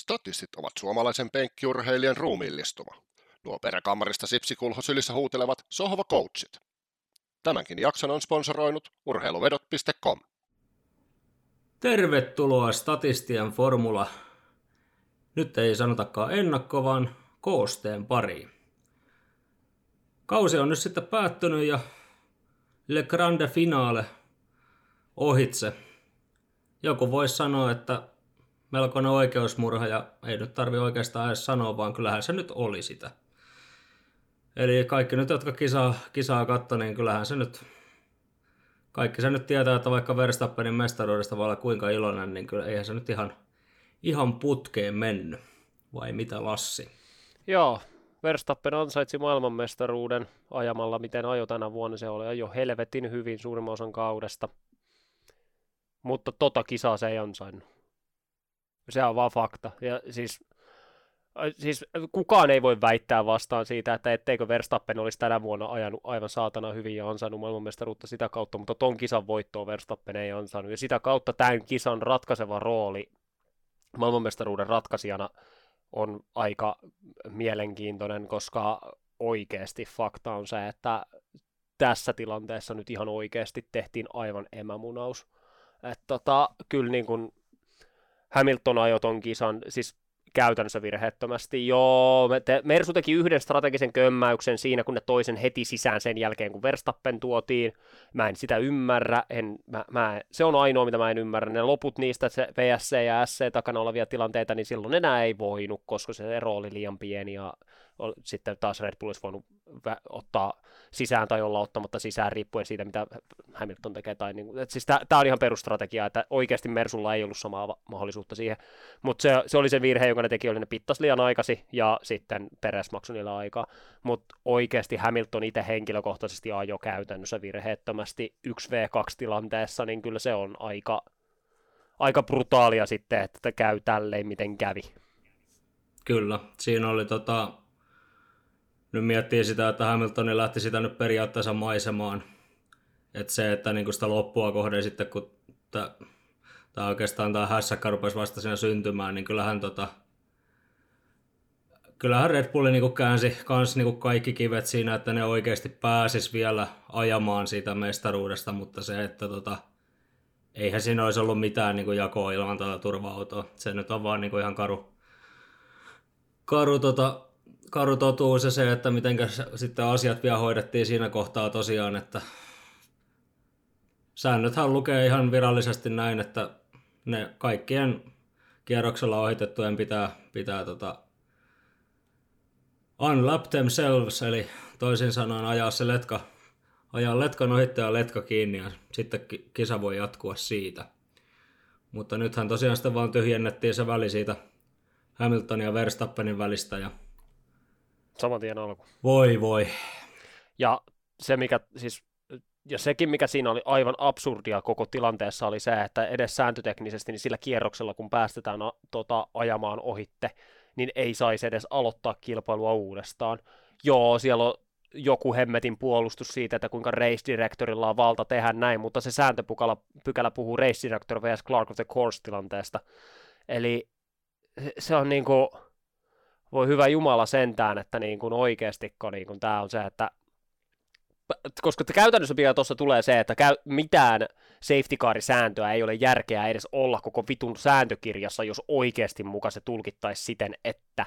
Statistit ovat suomalaisen penkkiurheilijan ruumiillistuma. Nuo peräkammarista sipsikulho sylissä huutelevat sohva coachit. Tämänkin jakson on sponsoroinut urheiluvedot.com. Tervetuloa Statistian Formula. Nyt ei sanotakaan ennakko, vaan koosteen pariin. Kausi on nyt sitten päättynyt ja Le Grande Finale ohitse. Joku voisi sanoa, että melkoinen oikeusmurha ja ei nyt tarvi oikeastaan edes sanoa, vaan kyllähän se nyt oli sitä. Eli kaikki nyt, jotka kisaa, kisaa katto, niin kyllähän se nyt, kaikki se nyt tietää, että vaikka Verstappenin mestaruudesta voi olla kuinka iloinen, niin kyllä eihän se nyt ihan, ihan putkeen mennyt. Vai mitä Lassi? Joo, Verstappen ansaitsi maailmanmestaruuden ajamalla, miten ajo tänä vuonna. Se oli jo helvetin hyvin suurimman osan kaudesta. Mutta tota kisaa se ei ansainnut. Se on vaan fakta. Ja siis, siis kukaan ei voi väittää vastaan siitä, että etteikö Verstappen olisi tänä vuonna ajanut aivan saatana hyvin ja ansainnut maailmanmestaruutta sitä kautta, mutta ton kisan voittoa Verstappen ei ansainnut. Ja sitä kautta tämän kisan ratkaiseva rooli maailmanmestaruuden ratkaisijana on aika mielenkiintoinen, koska oikeasti fakta on se, että tässä tilanteessa nyt ihan oikeasti tehtiin aivan emämunaus. Että tota, kyllä niin kuin Hamilton ajoi ton kisan, siis käytännössä virheettömästi. Joo, Mersu teki yhden strategisen kömmäyksen siinä, kun ne toisen heti sisään sen jälkeen, kun Verstappen tuotiin. Mä en sitä ymmärrä, en, mä, mä, se on ainoa, mitä mä en ymmärrä. Ne loput niistä se VSC ja SC takana olevia tilanteita, niin silloin enää ei voinut, koska se ero oli liian pieni ja sitten taas Red Bull olisi voinut ottaa sisään tai olla ottamatta sisään riippuen siitä, mitä Hamilton tekee. Tai niin, et siis tämä on ihan perustrategia, että oikeasti Mersulla ei ollut samaa mahdollisuutta siihen, mutta se, se, oli se virhe, jonka ne teki, oli ne pittas liian aikasi ja sitten Peres maksoi niillä aikaa, mutta oikeasti Hamilton itse henkilökohtaisesti ajoi käytännössä virheettömästi 1v2-tilanteessa, niin kyllä se on aika, aika brutaalia sitten, että käy tälleen, miten kävi. Kyllä, siinä oli tota, nyt miettii sitä, että Hamiltoni lähti sitä nyt periaatteessa maisemaan. Että se, että niinku sitä loppua kohden sitten, kun tämä oikeastaan tämä hässäkkä rupesi vasta siinä syntymään, niin kyllähän, tota, kyllähän Red Bulli niinku käänsi kans niinku kaikki kivet siinä, että ne oikeasti pääsis vielä ajamaan siitä mestaruudesta, mutta se, että tota, eihän siinä olisi ollut mitään niinku jakoa ilman tätä turva-autoa. Se nyt on vaan niinku ihan karu, karu tota, karu totuus ja se, että miten sitten asiat vielä hoidettiin siinä kohtaa tosiaan, että säännöthän lukee ihan virallisesti näin, että ne kaikkien kierroksella ohitettujen pitää, pitää tota unlap themselves, eli toisin sanoen ajaa se letka, ajaa letkan ohittaja letka kiinni ja sitten kisa voi jatkua siitä. Mutta nythän tosiaan sitten vaan tyhjennettiin se väli siitä Hamiltonin ja Verstappenin välistä ja saman tien alku. Voi voi. Ja se mikä siis ja sekin, mikä siinä oli aivan absurdia koko tilanteessa, oli se, että edes sääntöteknisesti niin sillä kierroksella, kun päästetään a, tota, ajamaan ohitte, niin ei saisi edes aloittaa kilpailua uudestaan. Joo, siellä on joku hemmetin puolustus siitä, että kuinka race directorilla on valta tehdä näin, mutta se sääntöpykälä pykälä puhuu race director vs. Clark of the Course tilanteesta. Eli se on niin kuin, voi hyvä Jumala sentään, että niin kuin oikeasti niin kuin tämä on se, että koska käytännössä vielä tuossa tulee se, että käy, mitään safety car-sääntöä ei ole järkeä edes olla koko vitun sääntökirjassa, jos oikeasti muka se tulkittaisi siten, että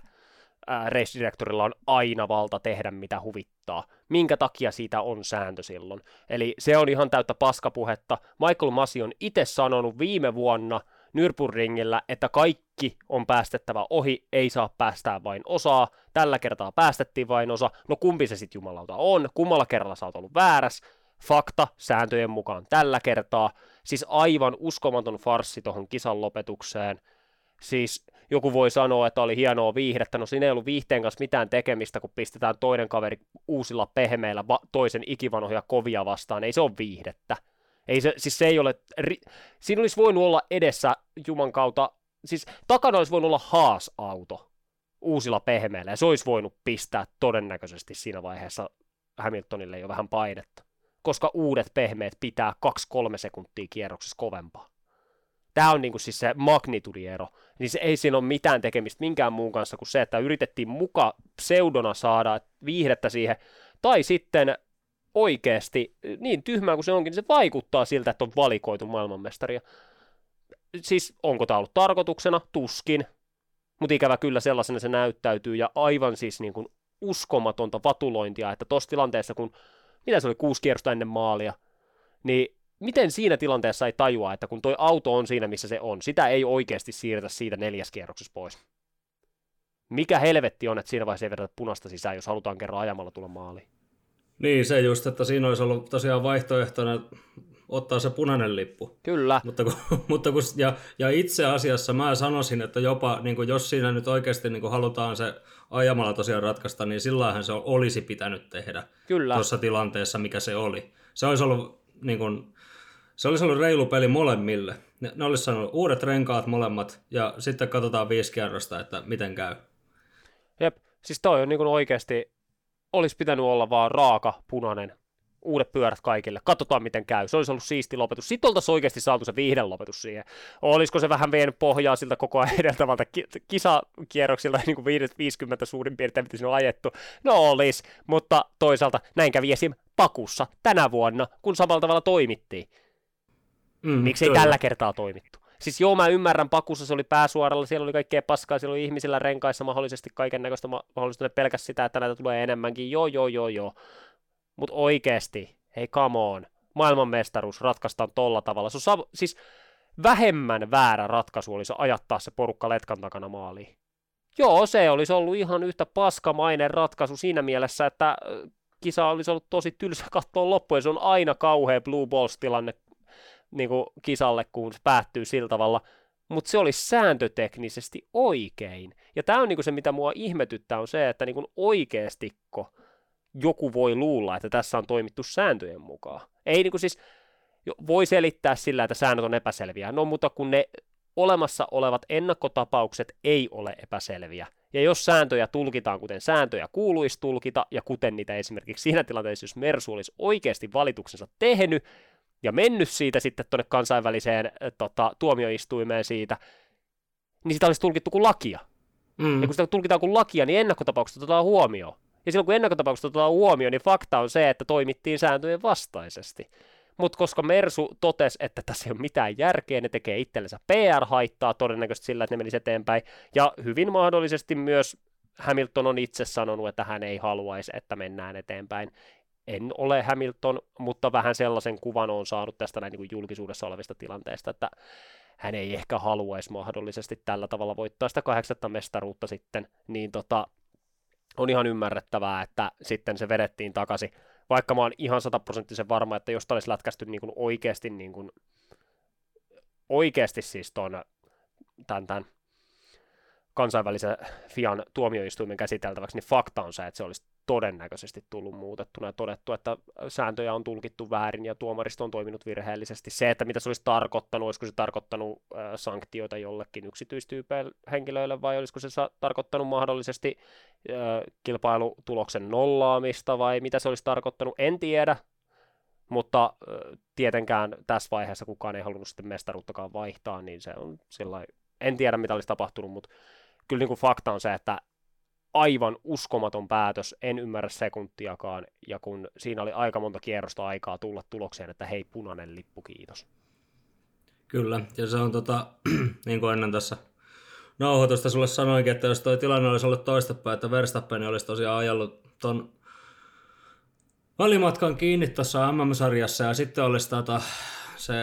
race directorilla on aina valta tehdä mitä huvittaa. Minkä takia siitä on sääntö silloin? Eli se on ihan täyttä paskapuhetta. Michael Masi on itse sanonut viime vuonna – Nürburgringillä, että kaikki on päästettävä ohi, ei saa päästää vain osaa. Tällä kertaa päästettiin vain osa. No kumpi se sitten jumalauta on? Kummalla kerralla sä oot ollut vääräs? Fakta sääntöjen mukaan tällä kertaa. Siis aivan uskomaton farssi tuohon kisan lopetukseen. Siis joku voi sanoa, että oli hienoa viihdettä, no siinä ei ollut viihteen kanssa mitään tekemistä, kun pistetään toinen kaveri uusilla pehmeillä toisen ikivanohja kovia vastaan, ei se ole viihdettä. Ei se, siis se ei ole, ri, siinä olisi voinut olla edessä Juman kautta, siis takana olisi voinut olla Haas-auto uusilla pehmeillä, ja se olisi voinut pistää todennäköisesti siinä vaiheessa Hamiltonille jo vähän painetta, koska uudet pehmeät pitää 2-3 sekuntia kierroksessa kovempaa. Tämä on niin kuin siis se magnitudiero. Niin se ei siinä ole mitään tekemistä minkään muun kanssa kuin se, että yritettiin muka pseudona saada viihdettä siihen, tai sitten oikeasti, niin tyhmää kuin se onkin, niin se vaikuttaa siltä, että on valikoitu maailmanmestaria. Siis onko tämä ollut tarkoituksena? Tuskin. Mutta ikävä kyllä sellaisena se näyttäytyy, ja aivan siis niin kuin uskomatonta vatulointia, että tuossa tilanteessa, kun mitä se oli kuusi kierrosta ennen maalia, niin miten siinä tilanteessa ei tajua, että kun toi auto on siinä, missä se on, sitä ei oikeasti siirretä siitä neljäs kierroksessa pois. Mikä helvetti on, että siinä vaiheessa ei vedetä punaista sisään, jos halutaan kerran ajamalla tulla maaliin. Niin, se just, että siinä olisi ollut tosiaan vaihtoehtona ottaa se punainen lippu. Kyllä. Mutta kun, mutta kun, ja, ja itse asiassa mä sanoisin, että jopa niin kuin jos siinä nyt oikeasti niin kuin halutaan se ajamalla tosiaan ratkaista, niin sillähän se olisi pitänyt tehdä Kyllä. tuossa tilanteessa, mikä se oli. Se olisi ollut, niin kuin, se olisi ollut reilu peli molemmille. Ne, ne olisi sanonut uudet renkaat molemmat, ja sitten katsotaan viisi kierrosta, että miten käy. Jep, siis toi on niin kuin oikeasti, olisi pitänyt olla vaan raaka, punainen, uudet pyörät kaikille, katsotaan miten käy. Se olisi ollut siisti lopetus. Sitten oltaisiin oikeasti saatu se viihden lopetus siihen. Olisiko se vähän vienyt pohjaa siltä koko ajan edeltävältä kisakierroksilta, niin kuin 50 suurin piirtein, mitä siinä on ajettu? No olisi, mutta toisaalta näin kävi esim. Pakussa tänä vuonna, kun samalla tavalla toimittiin. Mm, Miksi ei tällä kertaa toimittu? Siis joo, mä ymmärrän, pakussa se oli pääsuoralla, siellä oli kaikkea paskaa, siellä oli ihmisillä renkaissa mahdollisesti kaiken näköistä mahdollista, pelkäs sitä, että näitä tulee enemmänkin, joo, joo, joo, joo. Mutta oikeasti, hei come on, maailmanmestaruus ratkaistaan tolla tavalla. Se on siis vähemmän väärä ratkaisu olisi ajattaa se porukka letkan takana maaliin. Joo, se olisi ollut ihan yhtä paskamainen ratkaisu siinä mielessä, että kisa olisi ollut tosi tylsä katsoa loppuun. Se on aina kauhea blue balls-tilanne niin kuin kisalle, kun se päättyy sillä tavalla. Mutta se olisi sääntöteknisesti oikein. Ja tämä on niin kuin se, mitä mua ihmetyttää, on se, että niin kuin oikeastiko – joku voi luulla, että tässä on toimittu sääntöjen mukaan. Ei niin kuin siis, voi selittää sillä, että säännöt on epäselviä, no mutta kun ne olemassa olevat ennakkotapaukset ei ole epäselviä, ja jos sääntöjä tulkitaan, kuten sääntöjä kuuluisi tulkita, ja kuten niitä esimerkiksi siinä tilanteessa, jos Mersu olisi oikeasti valituksensa tehnyt, ja mennyt siitä sitten tuonne kansainväliseen äh, tota, tuomioistuimeen siitä, niin sitä olisi tulkittu kuin lakia. Mm. Ja kun sitä tulkitaan kuin lakia, niin ennakkotapaukset otetaan huomioon. Ja silloin kun ennakkotapaukset otetaan huomioon, niin fakta on se, että toimittiin sääntöjen vastaisesti. Mutta koska Mersu totesi, että tässä ei ole mitään järkeä, ne tekee itsellensä PR-haittaa todennäköisesti sillä, että ne menisi eteenpäin. Ja hyvin mahdollisesti myös Hamilton on itse sanonut, että hän ei haluaisi, että mennään eteenpäin. En ole Hamilton, mutta vähän sellaisen kuvan on saanut tästä näin niin kuin julkisuudessa olevista tilanteista, että hän ei ehkä haluaisi mahdollisesti tällä tavalla voittaa sitä kahdeksatta mestaruutta sitten, niin tota, on ihan ymmärrettävää, että sitten se vedettiin takaisin, vaikka mä oon ihan sataprosenttisen varma, että jos olisi lätkästy niin kuin oikeasti, niin kuin, oikeasti siis ton, tämän, tämän kansainvälisen FIAN tuomioistuimen käsiteltäväksi, niin fakta on se, että se olisi todennäköisesti tullut muutettuna ja todettu, että sääntöjä on tulkittu väärin ja tuomaristo on toiminut virheellisesti. Se, että mitä se olisi tarkoittanut, olisiko se tarkoittanut sanktioita jollekin yksityistyypeille henkilöille vai olisiko se tarkoittanut mahdollisesti kilpailutuloksen nollaamista vai mitä se olisi tarkoittanut, en tiedä, mutta tietenkään tässä vaiheessa kukaan ei halunnut sitten mestaruuttakaan vaihtaa, niin se on sillä en tiedä mitä olisi tapahtunut, mutta kyllä niin kuin fakta on se, että aivan uskomaton päätös, en ymmärrä sekuntiakaan, ja kun siinä oli aika monta kierrosta aikaa tulla tulokseen, että hei, punainen lippu, kiitos. Kyllä, ja se on tota, niin kuin ennen tässä nauhoitusta sulle sanoinkin, että jos tuo tilanne olisi ollut toistepäin, että Verstappen olisi tosiaan ajellut ton välimatkan kiinni tuossa MM-sarjassa ja sitten olisi tota, se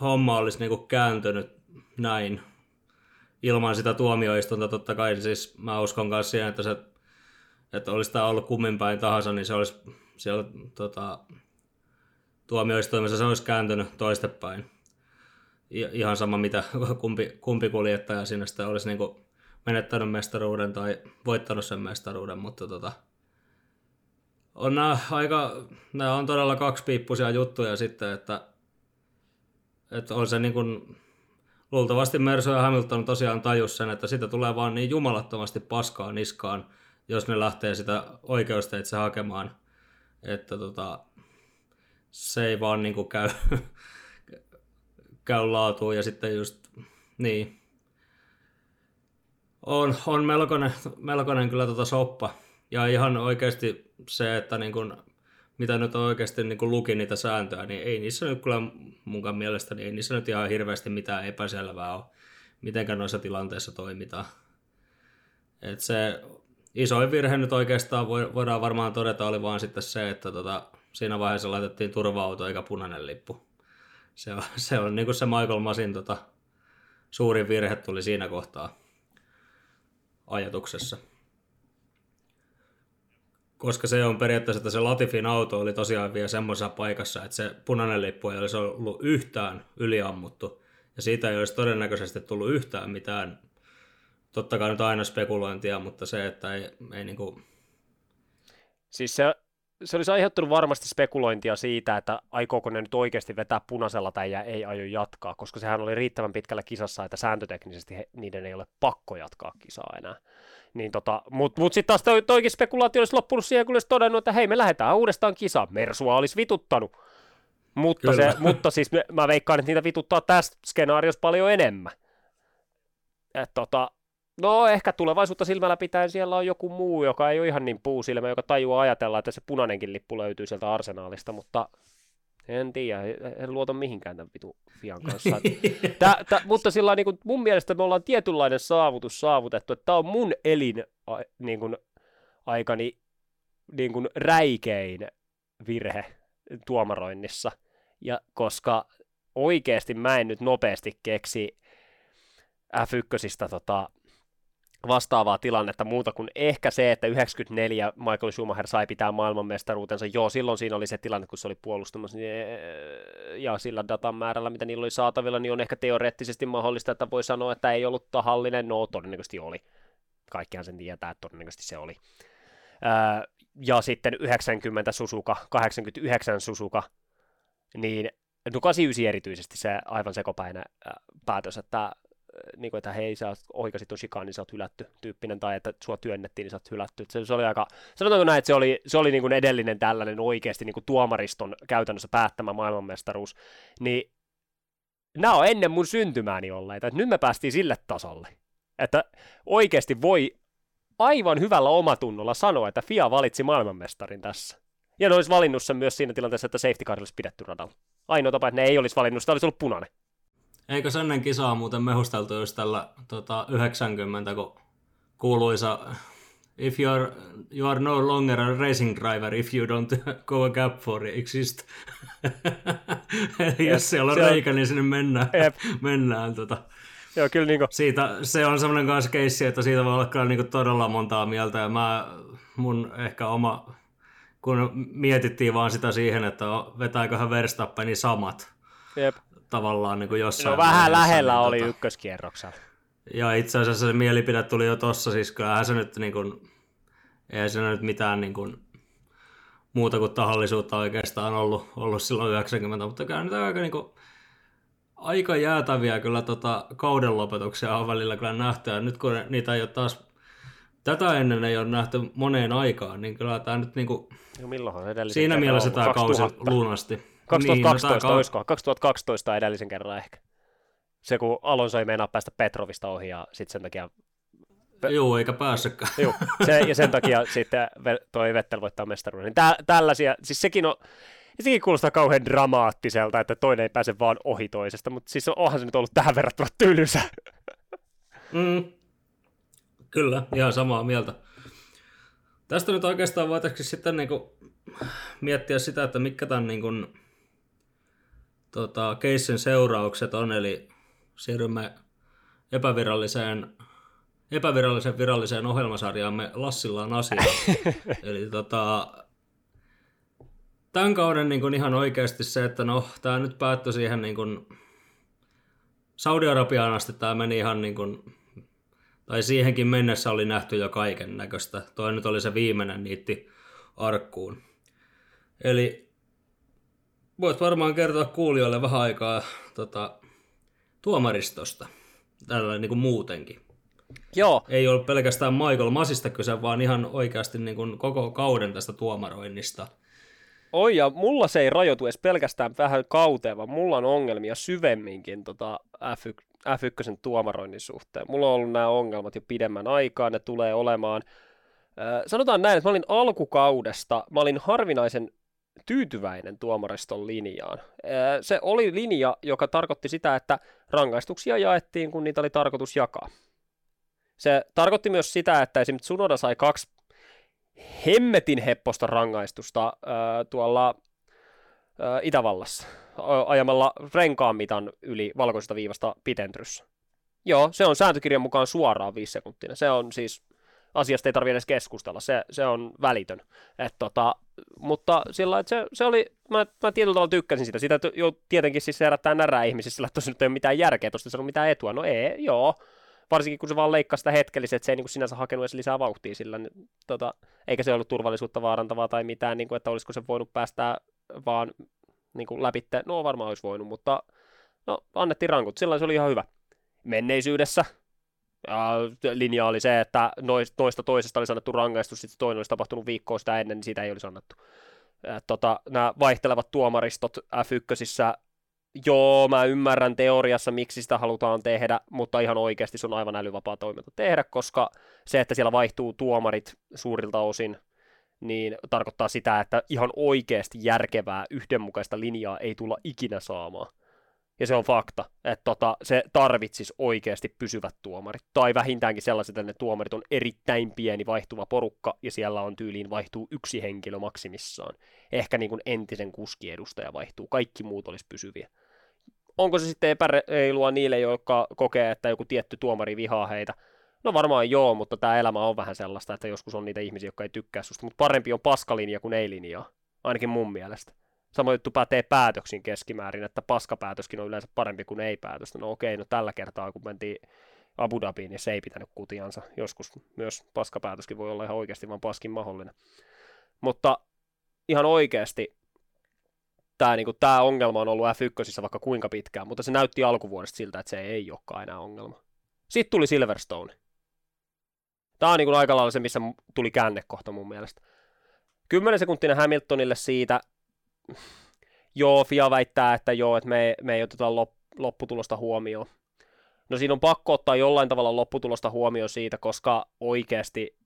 homma olisi niinku kääntynyt näin ilman sitä tuomioistunta totta kai, siis mä uskon myös siihen, että se, että olisi tämä ollut kummin päin tahansa, niin se olisi siellä tota, tuomioistuimessa se olisi kääntynyt toistepäin. Ihan sama, mitä kumpi, kumpi kuljettaja sinne sitten olisi niin menettänyt mestaruuden tai voittanut sen mestaruuden, mutta tota, on nämä aika, nämä on todella kaksipiippuisia juttuja sitten, että, että on se niin kuin, luultavasti Merso ja Hamilton tosiaan tajus sen, että sitä tulee vaan niin jumalattomasti paskaa niskaan, jos ne lähtee sitä oikeusteitse hakemaan, että tota, se ei vaan niin käy, käy laatuun ja sitten just, niin, on, on melkoinen, melkoinen kyllä tota soppa. Ja ihan oikeasti se, että niin kun, mitä nyt oikeasti niin kun luki niitä sääntöjä, niin ei niissä nyt kyllä munkaan mielestä, niin ei niissä nyt ihan hirveästi mitään epäselvää ole, mitenkä noissa tilanteissa toimitaan. Et se isoin virhe nyt oikeastaan voidaan varmaan todeta oli vaan sitten se, että tota, siinä vaiheessa laitettiin turva-auto eikä punainen lippu. Se on, se on niin kuin se Michael Masin tota, suurin virhe tuli siinä kohtaa ajatuksessa. Koska se on periaatteessa, että se Latifin auto oli tosiaan vielä semmoisessa paikassa, että se punainen lippu ei olisi ollut yhtään yliammuttu. Ja siitä ei olisi todennäköisesti tullut yhtään mitään totta kai nyt aina spekulointia, mutta se, että ei, ei niin kuin... Siis se, se olisi aiheuttanut varmasti spekulointia siitä, että aikooko ne nyt oikeasti vetää punaisella tai ei aio jatkaa, koska sehän oli riittävän pitkällä kisassa, että sääntöteknisesti he, niiden ei ole pakko jatkaa kisaa enää. Niin tota, Mutta mut sitten taas toi, toikin spekulaatio olisi loppunut siihen, kun olisi todennut, että hei, me lähdetään uudestaan kisaan. Mersua olisi vituttanut. Mutta, se, mutta siis mä veikkaan, että niitä vituttaa tässä skenaariossa paljon enemmän. Et tota, No ehkä tulevaisuutta silmällä pitäen siellä on joku muu, joka ei ole ihan niin puusilmä, joka tajuaa ajatella, että se punainenkin lippu löytyy sieltä arsenaalista, mutta en tiedä, en luota mihinkään tämän vitu Fian kanssa. Tää, tää, mutta sillä niin kuin, mun mielestä me ollaan tietynlainen saavutus saavutettu, että tämä on mun elin niin kuin, aikani niin kuin, räikein virhe tuomaroinnissa. Ja koska oikeasti mä en nyt nopeasti keksi F1 tota, vastaavaa tilannetta muuta kuin ehkä se, että 94 Michael Schumacher sai pitää maailmanmestaruutensa. Joo, silloin siinä oli se tilanne, kun se oli puolustamassa. Niin, ja sillä datan määrällä, mitä niillä oli saatavilla, niin on ehkä teoreettisesti mahdollista, että voi sanoa, että ei ollut tahallinen. No, todennäköisesti oli. Kaikkihan sen tietää, että todennäköisesti se oli. ja sitten 90 Susuka, 89 Susuka, niin no 89 erityisesti se aivan sekopäinen päätös, että niin kuin, että hei, sä oikasit ton shikaan, niin sä oot hylätty tyyppinen, tai että sua työnnettiin, niin sä oot hylätty. Se, se oli aika, sanotaanko näin, että se oli, se oli niin kuin edellinen tällainen oikeasti niin kuin tuomariston käytännössä päättämä maailmanmestaruus, niin nämä on ennen mun syntymääni olleita, että nyt me päästiin sille tasolle, että oikeasti voi aivan hyvällä omatunnolla sanoa, että FIA valitsi maailmanmestarin tässä. Ja ne olisi valinnut sen myös siinä tilanteessa, että safety car olisi pidetty radalla. Ainoa tapa, että ne ei olisi valinnut, sitä olisi ollut punainen. Eikö ennen kisaa muuten mehusteltu just tällä tota, 90, kun kuuluisa If you are, you are no longer a racing driver if you don't go a gap for exist. Eli jos siellä on reikä, on... niin sinne mennään. Jep. mennään tota. Joo, kyllä niin kuin... siitä, se on semmoinen kanssa keissi, että siitä voi olla kyllä niin kuin todella montaa mieltä. Ja mä, mun ehkä oma, kun mietittiin vaan sitä siihen, että vetääköhän Verstappeni samat. Jep tavallaan niin kuin jossain No vähän lähellä niin, oli tota... ykköskierroksella. Ja itse asiassa se mielipide tuli jo tossa, siis kyllähän se nyt niin kuin, ei se nyt mitään niin kuin, muuta kuin tahallisuutta oikeastaan ollut, ollut silloin 90, mutta kyllä nyt aika niin kuin, aika jäätäviä kyllä tota, kauden lopetuksia on välillä kyllä nähty, ja nyt kun niitä ei ole taas tätä ennen ei ole nähty moneen aikaan, niin kyllä tämä nyt niinku, no milloinhan edellisen siinä mielessä tämä kausi lunasti. 2012 niin, no, olisiko? 2012 edellisen kerran ehkä. Se kun Alonso ei meinaa päästä Petrovista ohi ja sitten sen takia... Joo, eikä päässytkään. Joo, se, ja sen takia sitten toi Vettel voittaa mestaruuden. Niin tä, tällaisia, siis sekin on, sekin kuulostaa kauhean dramaattiselta, että toinen ei pääse vaan ohi toisesta, mutta siis onhan se nyt ollut tähän verrattuna tylsä. Mm. Kyllä, ihan samaa mieltä. Tästä nyt oikeastaan voitaisiin sitten niinku miettiä sitä, että mikä tämän niinku tota, keissin seuraukset on, eli siirrymme epäviralliseen, epävirallisen viralliseen ohjelmasarjaamme Lassillaan asiaan. eli tota, tämän kauden niin kuin ihan oikeasti se, että no, tämä nyt päättyi siihen niin kuin, Saudi-Arabiaan asti tämä meni ihan niin kuin, tai siihenkin mennessä oli nähty jo kaiken näköistä. Toi nyt oli se viimeinen niitti arkkuun. Eli voit varmaan kertoa kuulijoille vähän aikaa tota, tuomaristosta, tällä niin kuin muutenkin. Joo. Ei ole pelkästään Michael Masista kyse, vaan ihan oikeasti niin kuin koko kauden tästä tuomaroinnista. Oi, ja mulla se ei rajoitu edes pelkästään vähän kauteen, vaan mulla on ongelmia syvemminkin tota F1, F1 tuomaroinnin suhteen. Mulla on ollut nämä ongelmat jo pidemmän aikaa, ne tulee olemaan. Äh, sanotaan näin, että mä olin alkukaudesta, mä olin harvinaisen tyytyväinen tuomariston linjaan. Se oli linja, joka tarkoitti sitä, että rangaistuksia jaettiin, kun niitä oli tarkoitus jakaa. Se tarkoitti myös sitä, että esimerkiksi Sunoda sai kaksi hemmetin hepposta rangaistusta tuolla Itävallassa ajamalla renkaan mitan yli valkoisesta viivasta pitentryssä. Joo, se on sääntökirjan mukaan suoraan viisi sekuntia. Se on siis, asiasta ei tarvitse edes keskustella, se, se on välitön. Et tota, mutta sillä että se, se oli, mä, mä tietyllä tavalla tykkäsin sitä. Sitä jo tietenkin siis herättää närää ihmisissä, sillä tosi nyt ei ole mitään järkeä, tuosta ei mitään etua. No ei, joo, varsinkin kun se vaan leikkasi sitä hetkellisesti, että se ei niin kuin sinänsä hakenut edes lisää vauhtia sillä, niin, tota, eikä se ollut turvallisuutta vaarantavaa tai mitään, niin kuin, että olisiko se voinut päästää vaan niin kuin läpitte, no varmaan olisi voinut, mutta no, annettiin rankut, sillä se oli ihan hyvä. Menneisyydessä linja oli se, että noista toisesta olisi annettu rangaistus, sitten toinen olisi tapahtunut viikkoa sitä ennen, niin siitä ei olisi annettu. tota, nämä vaihtelevat tuomaristot F1 joo, mä ymmärrän teoriassa, miksi sitä halutaan tehdä, mutta ihan oikeasti se on aivan älyvapaa toiminta tehdä, koska se, että siellä vaihtuu tuomarit suurilta osin, niin tarkoittaa sitä, että ihan oikeasti järkevää, yhdenmukaista linjaa ei tulla ikinä saamaan. Ja se on fakta, että tota, se tarvitsisi oikeasti pysyvät tuomarit. Tai vähintäänkin sellaiset, että ne tuomarit on erittäin pieni vaihtuva porukka, ja siellä on tyyliin vaihtuu yksi henkilö maksimissaan. Ehkä niin kuin entisen kuskiedustaja vaihtuu, kaikki muut olisi pysyviä onko se sitten epäreilua niille, jotka kokee, että joku tietty tuomari vihaa heitä? No varmaan joo, mutta tämä elämä on vähän sellaista, että joskus on niitä ihmisiä, jotka ei tykkää susta, mutta parempi on paskalinja kuin ei-linjaa, ainakin mun mielestä. Sama juttu pätee päätöksin keskimäärin, että paskapäätöskin on yleensä parempi kuin ei-päätöstä. No okei, no tällä kertaa kun mentiin Abu Dhabiin, niin se ei pitänyt kutiansa. Joskus myös paskapäätöskin voi olla ihan oikeasti vaan paskin mahdollinen. Mutta ihan oikeasti tämä, niin kuin, tämä ongelma on ollut F1 vaikka kuinka pitkään, mutta se näytti alkuvuodesta siltä, että se ei olekaan enää ongelma. Sitten tuli Silverstone. Tämä on niin kuin aika lailla se, missä tuli käännekohta mun mielestä. 10 sekuntinen Hamiltonille siitä, joo, FIA väittää, että joo, että me, me ei oteta lopputulosta huomioon. No siinä on pakko ottaa jollain tavalla lopputulosta huomioon siitä, koska oikeasti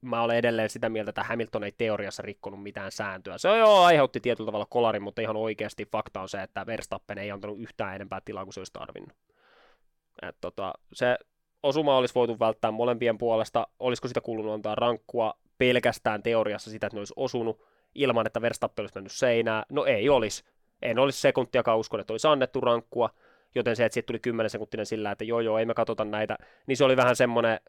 mä olen edelleen sitä mieltä, että Hamilton ei teoriassa rikkonut mitään sääntöä. Se jo aiheutti tietyllä tavalla kolarin, mutta ihan oikeasti fakta on se, että Verstappen ei antanut yhtään enempää tilaa kuin se olisi tarvinnut. Et tota, se osuma olisi voitu välttää molempien puolesta. Olisiko sitä kuulunut antaa rankkua pelkästään teoriassa sitä, että ne olisi osunut ilman, että Verstappen olisi mennyt seinään? No ei olisi. En olisi sekuntiakaan uskon, että olisi annettu rankkua, joten se, että siitä tuli 10 sekuntinen sillä, että joo joo, ei me katsota näitä, niin se oli vähän semmoinen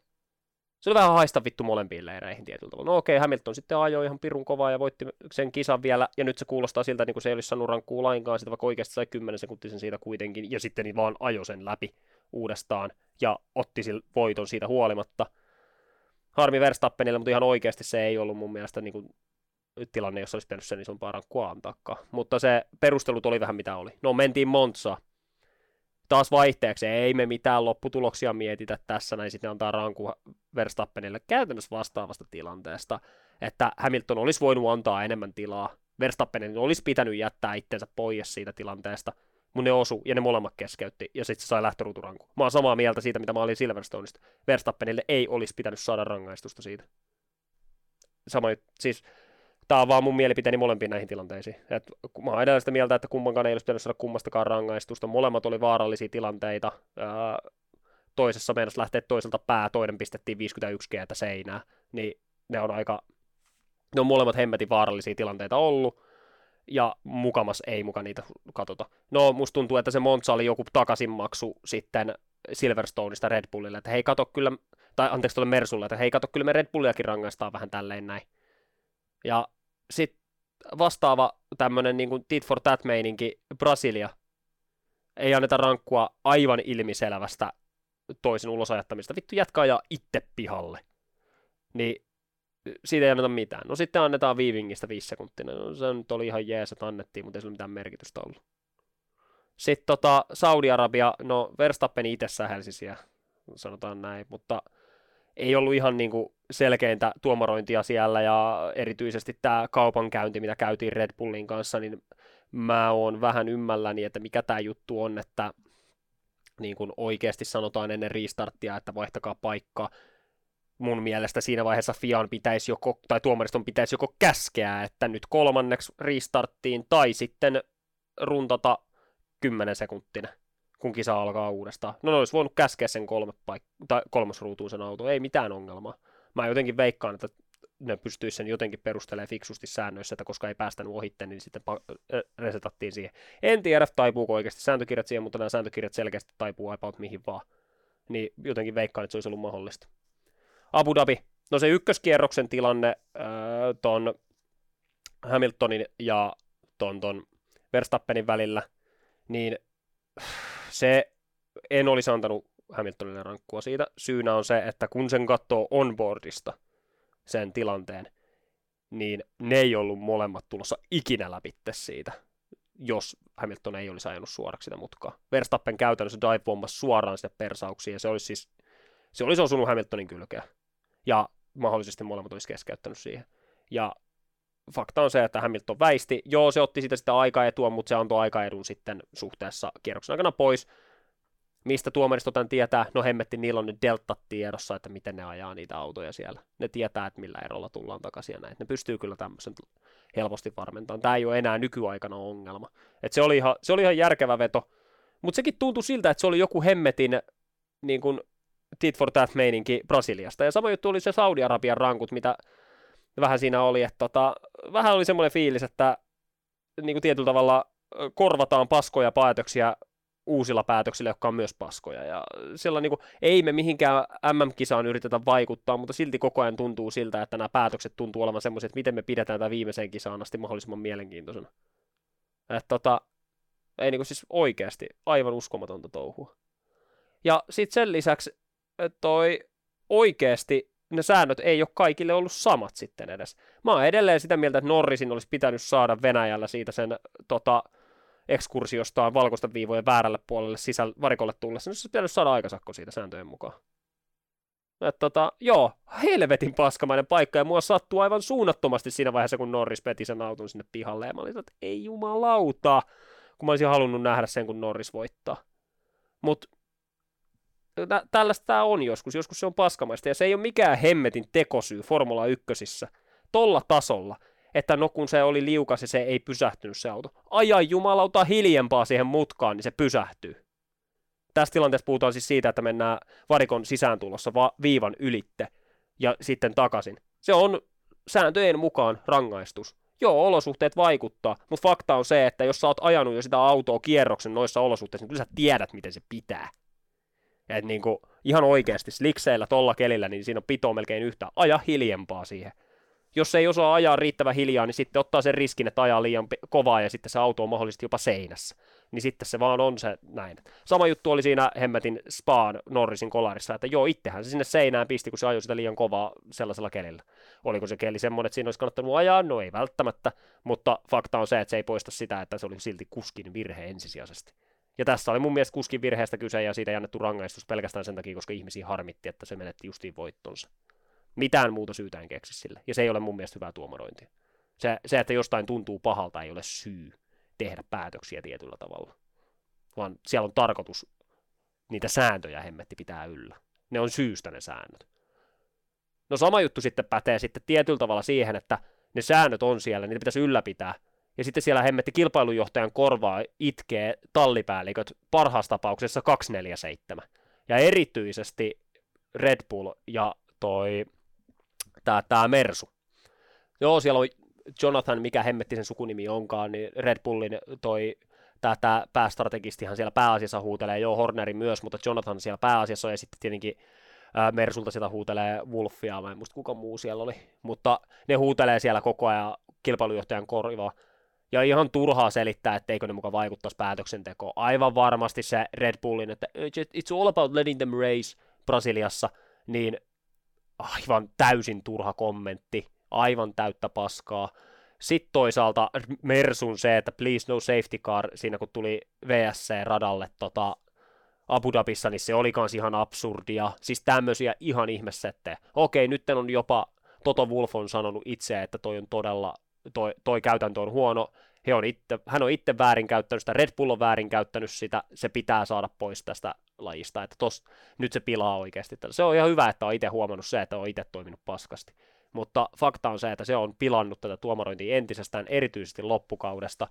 se oli vähän haista vittu molempiin leireihin tietyllä tavalla. No okei, okay, Hamilton sitten ajoi ihan pirun kovaa ja voitti sen kisan vielä, ja nyt se kuulostaa siltä, niin kuin se ei olisi saanut rankkuu lainkaan, sitä vaikka oikeasti sai 10 sekuntisen siitä kuitenkin, ja sitten niin vaan ajoi sen läpi uudestaan, ja otti sille voiton siitä huolimatta. Harmi Verstappenille, mutta ihan oikeasti se ei ollut mun mielestä niin kuin tilanne, jossa olisi pitänyt sen isompaa rankkua antaakaan. Mutta se perustelut oli vähän mitä oli. No mentiin Monza, taas vaihteeksi, ei me mitään lopputuloksia mietitä tässä, näin sitten antaa ranku Verstappenille käytännössä vastaavasta tilanteesta, että Hamilton olisi voinut antaa enemmän tilaa, Verstappenin olisi pitänyt jättää itsensä pois siitä tilanteesta, mun ne osu, ja ne molemmat keskeytti, ja sitten se sai lähtöruuturanku. Mä oon samaa mieltä siitä, mitä mä olin Silverstoneista. Verstappenille ei olisi pitänyt saada rangaistusta siitä. Sama, siis tämä on vaan mun mielipiteeni molempiin näihin tilanteisiin. Et, mä oon edelleen sitä mieltä, että kummankaan ei olisi pitänyt saada kummastakaan rangaistusta. Molemmat oli vaarallisia tilanteita. Ää, toisessa meinas lähteä toiselta pää, toinen pistettiin 51 g seinää. Niin ne on aika, ne on molemmat hemmetin vaarallisia tilanteita ollut. Ja mukamas ei muka niitä katota. No, musta tuntuu, että se Monza oli joku takaisinmaksu sitten Silverstoneista Red Bullille, että hei kato kyllä, tai anteeksi tuolle Mersulle, että hei kato kyllä me Red Bulliakin rangaistaan vähän tälleen näin. Ja sitten vastaava tämmöinen niin kuin tit for tat meininki, Brasilia, ei anneta rankkua aivan ilmiselvästä toisen ulosajattamista. Vittu jatkaa ja itse pihalle. Niin siitä ei anneta mitään. No sitten annetaan viivingistä viisi sekuntia. No, se nyt oli ihan jees, että annettiin, mutta ei sillä mitään merkitystä ollut. Sitten tota, Saudi-Arabia, no Verstappen itse sähelsi siellä, sanotaan näin, mutta ei ollut ihan niin kuin selkeintä tuomarointia siellä ja erityisesti tämä kaupankäynti, mitä käytiin Red Bullin kanssa, niin mä oon vähän ymmälläni, että mikä tämä juttu on, että niin kuin oikeasti sanotaan ennen restarttia, että vaihtakaa paikka. Mun mielestä siinä vaiheessa Fian pitäisi joko, tai tuomariston pitäisi joko käskeä, että nyt kolmanneksi restarttiin, tai sitten runtata 10 sekuntina, kun kisa alkaa uudestaan. No ne olisi voinut käskeä sen kolme paik- tai kolmosruutuun sen auto, ei mitään ongelmaa. Mä jotenkin veikkaan, että ne pystyisi sen jotenkin perustelemaan fiksusti säännöissä, että koska ei päästänyt ohitte, niin sitten resetattiin siihen. En tiedä, taipuuko oikeasti sääntökirjat siihen, mutta nämä sääntökirjat selkeästi taipuu about mihin vaan. Niin jotenkin veikkaan, että se olisi ollut mahdollista. Abu Dhabi. No se ykköskierroksen tilanne äh, ton Hamiltonin ja ton, ton Verstappenin välillä, niin se en olisi antanut Hamiltonille rankkua siitä. Syynä on se, että kun sen katsoo onboardista – sen tilanteen, niin ne ei ollut molemmat tulossa ikinä läpi siitä, jos Hamilton ei olisi ajanut suoraksi sitä mutkaa. Verstappen käytännössä dive suoraan sitä persauksiin, ja se olisi siis, se olisi osunut Hamiltonin kylkeä. Ja mahdollisesti molemmat olisi keskeyttänyt siihen. Ja fakta on se, että Hamilton väisti. Joo, se otti sitä sitä aikaetua, mutta se antoi aikaedun sitten suhteessa kierroksen aikana pois. Mistä tuomaristo tämän tietää? No hemmetti, niillä on nyt delta tiedossa, että miten ne ajaa niitä autoja siellä. Ne tietää, että millä erolla tullaan takaisin ja näin. Ne pystyy kyllä tämmöisen helposti varmentamaan. Tämä ei ole enää nykyaikana ongelma. Et se, oli ihan, se oli ihan järkevä veto. Mutta sekin tuntui siltä, että se oli joku hemmetin niin kuin tit for that meininki Brasiliasta. Ja sama juttu oli se Saudi-Arabian rankut, mitä vähän siinä oli, että tota, vähän oli semmoinen fiilis, että niin kuin tietyllä tavalla korvataan paskoja päätöksiä uusilla päätöksillä, jotka on myös paskoja. Ja sillä niin kuin, ei me mihinkään MM-kisaan yritetä vaikuttaa, mutta silti koko ajan tuntuu siltä, että nämä päätökset tuntuu olevan semmoisia, että miten me pidetään tätä viimeiseen kisaan asti mahdollisimman mielenkiintoisena. Että tota, ei niin kuin siis oikeasti aivan uskomatonta touhua. Ja sitten sen lisäksi toi oikeasti ne säännöt ei ole kaikille ollut samat sitten edes. Mä oon edelleen sitä mieltä, että Norrisin olisi pitänyt saada Venäjällä siitä sen tota, ekskursiostaan valkoista viivojen väärälle puolelle sisällä varikolle tullessa, niin se pitänyt saada aikasakko siitä sääntöjen mukaan. Et tota, joo, helvetin paskamainen paikka, ja mua sattuu aivan suunnattomasti siinä vaiheessa, kun Norris peti sen auton sinne pihalle, ja mä olin, että ei jumalauta, kun mä olisin halunnut nähdä sen, kun Norris voittaa. Mutta tä- tällaista tämä on joskus, joskus se on paskamaista, ja se ei ole mikään hemmetin tekosyy Formula 1 tolla tasolla, että no kun se oli liukas ja se ei pysähtynyt se auto. Aja jumalauta hiljempaa siihen mutkaan, niin se pysähtyy. Tässä tilanteessa puhutaan siis siitä, että mennään varikon sisääntulossa va- viivan ylitte ja sitten takaisin. Se on sääntöjen mukaan rangaistus. Joo, olosuhteet vaikuttaa, mutta fakta on se, että jos sä oot ajanut jo sitä autoa kierroksen noissa olosuhteissa, niin kyllä sä tiedät, miten se pitää. Et niin kuin, ihan oikeasti slikseillä tolla kelillä, niin siinä on pito melkein yhtä. Aja hiljempaa siihen jos ei osaa ajaa riittävän hiljaa, niin sitten ottaa sen riskin, että ajaa liian kovaa ja sitten se auto on mahdollisesti jopa seinässä. Niin sitten se vaan on se näin. Sama juttu oli siinä Hemmetin Spaan Norrisin kolarissa, että joo, itsehän se sinne seinään pisti, kun se ajoi sitä liian kovaa sellaisella kelillä. Oliko se keli semmoinen, että siinä olisi kannattanut ajaa? No ei välttämättä, mutta fakta on se, että se ei poista sitä, että se oli silti kuskin virhe ensisijaisesti. Ja tässä oli mun mielestä kuskin virheestä kyse ja siitä ei annettu rangaistus pelkästään sen takia, koska ihmisiä harmitti, että se menetti justiin voittonsa. Mitään muuta syytä en keksi sille. Ja se ei ole mun mielestä hyvää tuomarointia. Se, se, että jostain tuntuu pahalta, ei ole syy tehdä päätöksiä tietyllä tavalla. Vaan siellä on tarkoitus niitä sääntöjä hemmetti pitää yllä. Ne on syystä ne säännöt. No sama juttu sitten pätee sitten tietyllä tavalla siihen, että ne säännöt on siellä, niitä pitäisi ylläpitää. Ja sitten siellä hemmetti kilpailujohtajan korvaa itkee tallipäälliköt parhaassa tapauksessa 247. Ja erityisesti Red Bull ja toi tämä, tämä Mersu. Joo, siellä on Jonathan, mikä hemmetti sen sukunimi onkaan, niin Red Bullin toi tämä, tämä päästrategistihan siellä pääasiassa huutelee, joo Horneri myös, mutta Jonathan siellä pääasiassa on, ja sitten tietenkin ää, Mersulta sitä huutelee Wolfia, mä en muista kuka muu siellä oli, mutta ne huutelee siellä koko ajan kilpailujohtajan korvaa, ja ihan turhaa selittää, etteikö ne mukaan vaikuttaisi päätöksentekoon. Aivan varmasti se Red Bullin, että it's all about letting them race Brasiliassa, niin aivan täysin turha kommentti, aivan täyttä paskaa. Sitten toisaalta Mersun se, että please no safety car, siinä kun tuli VSC-radalle tota, Abu Dhabissa, niin se oli kans ihan absurdia. Siis tämmöisiä ihan ihmesettejä. Okei, nyt on jopa, Toto Wolf on sanonut itse, että toi on todella, toi, toi käytäntö on huono. He on itse, hän on itse väärinkäyttänyt sitä, Red Bull on väärinkäyttänyt sitä, se pitää saada pois tästä lajista, että tos, nyt se pilaa oikeasti. Se on ihan hyvä, että on itse huomannut se, että on itse toiminut paskasti. Mutta fakta on se, että se on pilannut tätä tuomarointia entisestään, erityisesti loppukaudesta.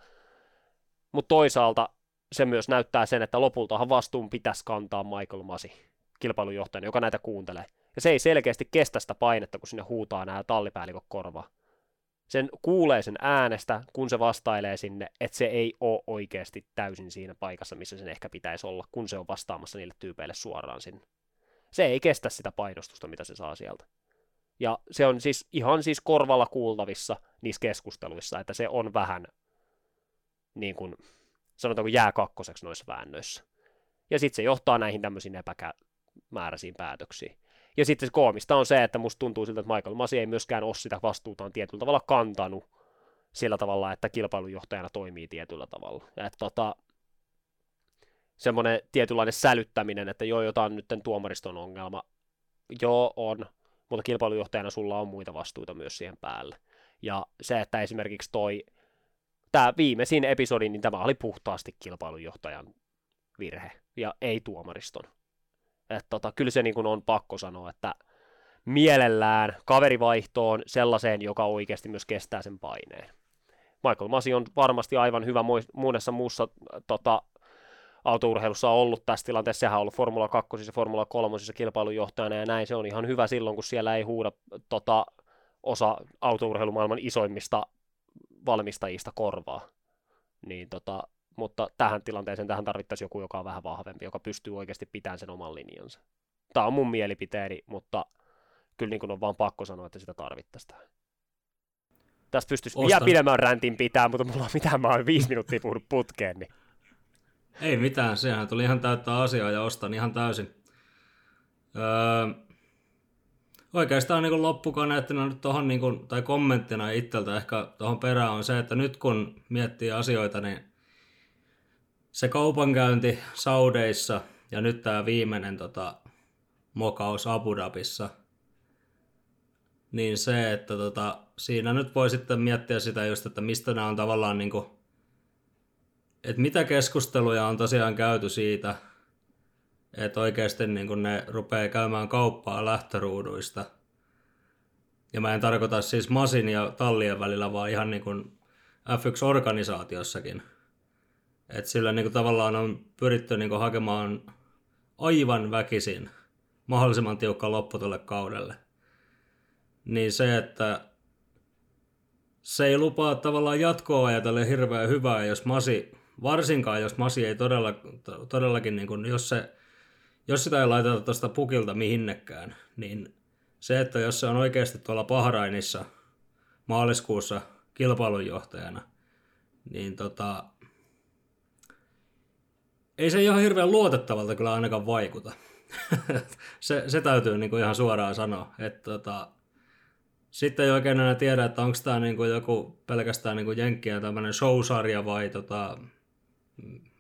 Mutta toisaalta se myös näyttää sen, että lopultahan vastuun pitäisi kantaa Michael Masi, kilpailujohtajana, joka näitä kuuntelee. Ja se ei selkeästi kestä sitä painetta, kun sinne huutaa nämä tallipäällikot korvaa. Sen kuulee sen äänestä, kun se vastailee sinne, että se ei ole oikeasti täysin siinä paikassa, missä sen ehkä pitäisi olla, kun se on vastaamassa niille tyypeille suoraan sinne. Se ei kestä sitä painostusta, mitä se saa sieltä. Ja se on siis ihan siis korvalla kuultavissa niissä keskusteluissa, että se on vähän niin kuin, sanotaanko jää kakkoseksi noissa väännöissä. Ja sitten se johtaa näihin tämmöisiin epämääräisiin päätöksiin. Ja sitten se koomista on se, että musta tuntuu siltä, että Michael Masi ei myöskään ole sitä vastuutaan tietyllä tavalla kantanut sillä tavalla, että kilpailujohtajana toimii tietyllä tavalla. Ja että tota, semmoinen tietynlainen sälyttäminen, että joo, jotain nyt tuomariston ongelma, joo on, mutta kilpailujohtajana sulla on muita vastuita myös siihen päälle. Ja se, että esimerkiksi toi, tämä viimeisin episodi, niin tämä oli puhtaasti kilpailujohtajan virhe, ja ei tuomariston. Et tota, kyllä se niin kuin on pakko sanoa, että mielellään kaverivaihtoon sellaiseen, joka oikeasti myös kestää sen paineen. Michael Masi on varmasti aivan hyvä monessa muussa tota, autourheilussa on ollut tässä tilanteessa, sehän on ollut Formula 2 ja Formula 3 kilpailujohtajana ja näin, se on ihan hyvä silloin, kun siellä ei huuda tota, osa autourheilumaailman isoimmista valmistajista korvaa. Niin tota, mutta tähän tilanteeseen tähän tarvittaisiin joku, joka on vähän vahvempi, joka pystyy oikeasti pitämään sen oman linjansa. Tämä on mun mielipiteeni, mutta kyllä niin kuin on vaan pakko sanoa, että sitä tarvittaisiin. Tästä pystyisi Ostan. vielä pidemmän räntin pitää, mutta mulla on mitään, mä oon viisi minuuttia puhunut putkeen, niin ei mitään, sehän tuli ihan täyttä asiaa ja ostan ihan täysin. Öö, oikeastaan niin loppukaneettina nyt tohon, niin kuin, tai kommenttina itseltä ehkä tuohon perään on se, että nyt kun miettii asioita, niin se kaupankäynti Saudeissa ja nyt tämä viimeinen tota, mokaus Abu Dhabissa, niin se, että tota, siinä nyt voi sitten miettiä sitä just, että mistä nämä on tavallaan niin kuin, että mitä keskusteluja on tosiaan käyty siitä, että oikeasti niin kun ne rupeaa käymään kauppaa lähtöruuduista. Ja mä en tarkoita siis Masin ja Tallien välillä, vaan ihan niin kuin F1-organisaatiossakin. Että sillä niin kuin tavallaan on pyritty niin kuin hakemaan aivan väkisin mahdollisimman tiukka loppu tuolle kaudelle. Niin se, että se ei lupaa tavallaan jatkoa ajatellen hirveän hyvää, jos Masi varsinkaan jos Masi ei todella, todellakin, niin kuin, jos, se, jos sitä ei laiteta tuosta pukilta mihinnekään, niin se, että jos se on oikeasti tuolla Pahrainissa maaliskuussa kilpailunjohtajana, niin tota, ei se ihan hirveän luotettavalta kyllä ainakaan vaikuta. se, se täytyy niin kuin ihan suoraan sanoa, että tota, sitten ei oikein enää tiedä, että onko tämä niin kuin joku pelkästään niin kuin jenkkiä tämmöinen showsarja vai tota,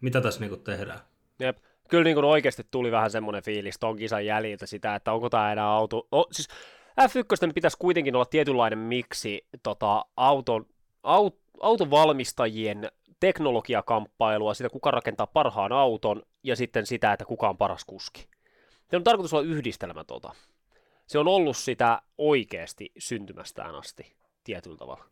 mitä tässä niinku tehdään. Jep. Kyllä niin oikeasti tuli vähän semmoinen fiilis ton kisan jäljiltä sitä, että onko tämä enää auto... No, siis F1 pitäisi kuitenkin olla tietynlainen miksi tota, auton, aut, autovalmistajien teknologiakamppailua, sitä kuka rakentaa parhaan auton ja sitten sitä, että kuka on paras kuski. Se on tarkoitus olla yhdistelmä tota. Se on ollut sitä oikeasti syntymästään asti tietyllä tavalla.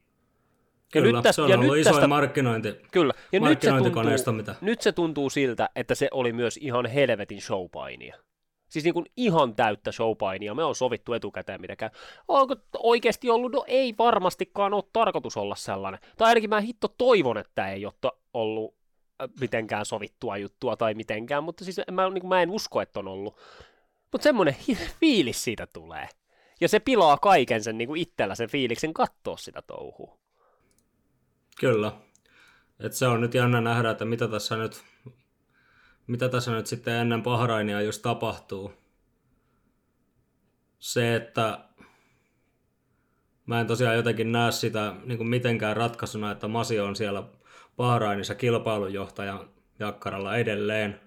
Kyllä, nyt tästä, se on ja ollut nyt iso tästä, markkinointi, kyllä. Ja nyt se, tuntuu, mitä. nyt se tuntuu siltä, että se oli myös ihan helvetin showpainia. Siis niin kuin ihan täyttä showpainia. Me on sovittu etukäteen mitenkään. Onko oikeasti ollut? No ei varmastikaan ole tarkoitus olla sellainen. Tai ainakin mä hitto toivon, että ei ole ollut äh, mitenkään sovittua juttua tai mitenkään, mutta siis mä, niin kuin, mä en usko, että on ollut. Mutta semmoinen fiilis siitä tulee. Ja se pilaa kaiken sen niin kuin itsellä sen fiiliksen katsoa sitä touhua. Kyllä. Et se on nyt jännä nähdä, että mitä tässä nyt, mitä tässä nyt sitten ennen Bahrainia just tapahtuu. Se, että mä en tosiaan jotenkin näe sitä niin kuin mitenkään ratkaisuna, että Masi on siellä Bahrainissa kilpailujohtajan jakkaralla edelleen.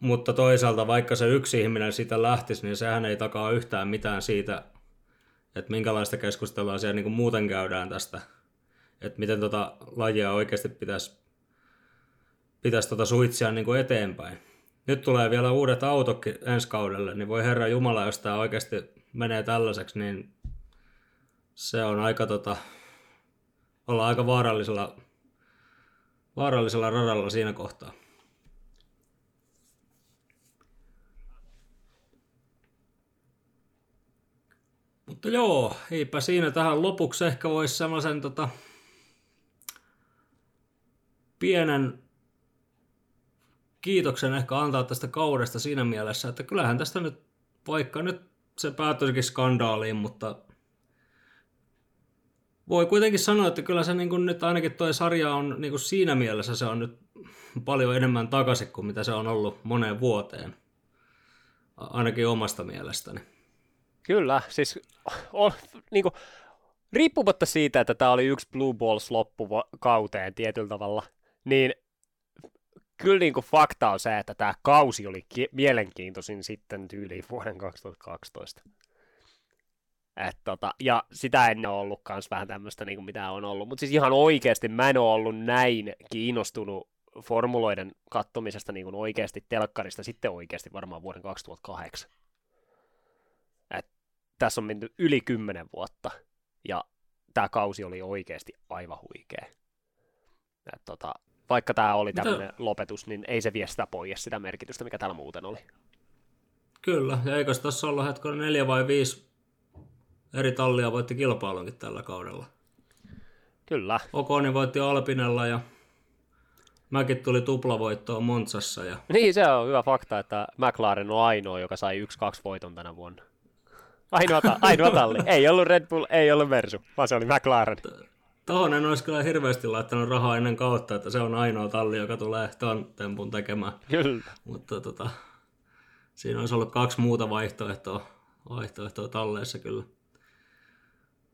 mutta toisaalta vaikka se yksi ihminen siitä lähtisi, niin sehän ei takaa yhtään mitään siitä, että minkälaista keskustelua siellä niin kuin muuten käydään tästä, että miten tota lajia oikeasti pitäisi, pitäisi tota suitsia niin kuin eteenpäin. Nyt tulee vielä uudet autokin ensi kaudelle, niin voi herra Jumala, jos tämä oikeasti menee tällaiseksi, niin se on aika tota, olla aika vaarallisella, vaarallisella radalla siinä kohtaa. Mutta joo, eipä siinä tähän lopuksi ehkä voisi semmoisen tota, pienen kiitoksen ehkä antaa tästä kaudesta siinä mielessä, että kyllähän tästä nyt, vaikka nyt se päätyisikin skandaaliin, mutta voi kuitenkin sanoa, että kyllä se niin kuin nyt ainakin tuo sarja on niin kuin siinä mielessä se on nyt paljon enemmän takaisin kuin mitä se on ollut moneen vuoteen. Ainakin omasta mielestäni. Kyllä, siis on, niin kuin, riippumatta siitä, että tämä oli yksi Blue Balls loppukauteen tietyllä tavalla, niin kyllä niin kuin fakta on se, että tämä kausi oli ki- mielenkiintoisin sitten tyyliin vuoden 2012. Et tota, ja sitä en ole ollut kans vähän tämmöistä, niin kuin mitä on ollut. Mutta siis ihan oikeasti mä en ole ollut näin kiinnostunut formuloiden kattomisesta niin kuin oikeasti telkkarista sitten oikeasti varmaan vuoden 2008. Et tässä on mennyt yli kymmenen vuotta, ja tämä kausi oli oikeasti aivan huikea. Et tota, vaikka tämä oli tämmöinen lopetus, niin ei se vie sitä pois sitä merkitystä, mikä täällä muuten oli. Kyllä, ja eikö tässä olla hetkellä neljä vai viisi eri tallia voitti kilpailunkin tällä kaudella? Kyllä. Okoni voitti Alpinella ja Mäkin tuli tuplavoittoon Montsassa. Ja... Niin, se on hyvä fakta, että McLaren on ainoa, joka sai yksi kaksi voiton tänä vuonna. Ainoa, ta- ainoa talli. Ei ollut Red Bull, ei ollut Mersu, vaan se oli McLaren. Tuohon en olisi kyllä hirveästi laittanut rahaa ennen kautta, että se on ainoa talli, joka tulee tuon tempun tekemään. Kyllä. Mutta tota, siinä olisi ollut kaksi muuta vaihtoehtoa, vaihtoehtoa talleissa kyllä.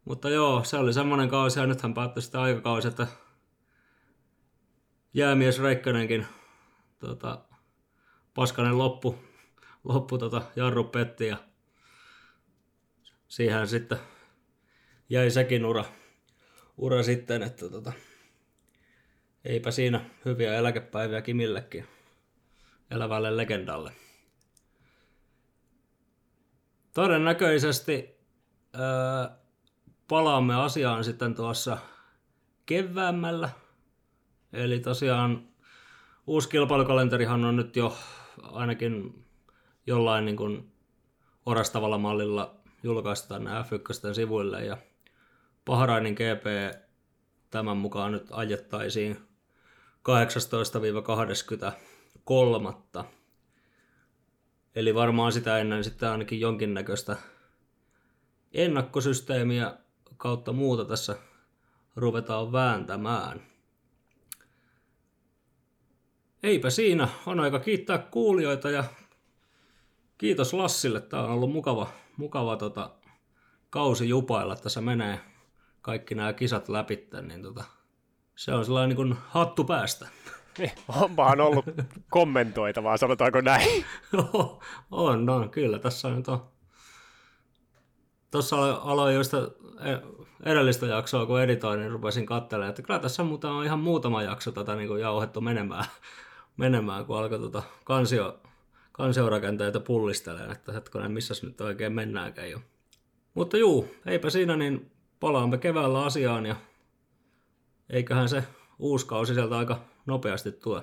Mutta joo, se oli semmoinen kausi ja nythän päättyi sitä aikakausi, että jäämies Reikkönenkin tota, paskanen loppu, loppu tota, jarru petti ja siihen sitten jäi sekin ura, ura sitten, että tota, eipä siinä hyviä eläkepäiviä Kimillekin elävälle legendalle. Todennäköisesti ää, palaamme asiaan sitten tuossa keväämällä. Eli tosiaan uusi kilpailukalenterihan on nyt jo ainakin jollain niin kuin orastavalla mallilla julkaistu tänne F1 sivuille ja Pahrainin GP tämän mukaan nyt ajettaisiin 18-23. Eli varmaan sitä ennen sitten ainakin jonkinnäköistä ennakkosysteemiä kautta muuta tässä ruvetaan vääntämään. Eipä siinä, on aika kiittää kuulijoita ja kiitos Lassille. Tämä on ollut mukava, mukava tota, kausi jupailla. Tässä menee kaikki nämä kisat läpi, niin tota, se on sellainen niin kuin hattu päästä. Niin, onpahan ollut kommentoitavaa, sanotaanko näin. on, on, kyllä. Tässä on, on tuossa aloin just edellistä jaksoa, kun editoin, niin rupesin katselemaan, että kyllä tässä muuten on ihan muutama jakso tätä niin jauhettu menemään, menemään kun alkoi tuota kansio, kansiorakenteita pullistelemaan, että hetkonen, missä nyt oikein mennäänkään jo. Mutta juu, eipä siinä, niin palaamme keväällä asiaan ja eiköhän se uusi kausi sieltä aika nopeasti tule.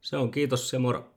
Se on kiitos ja moro.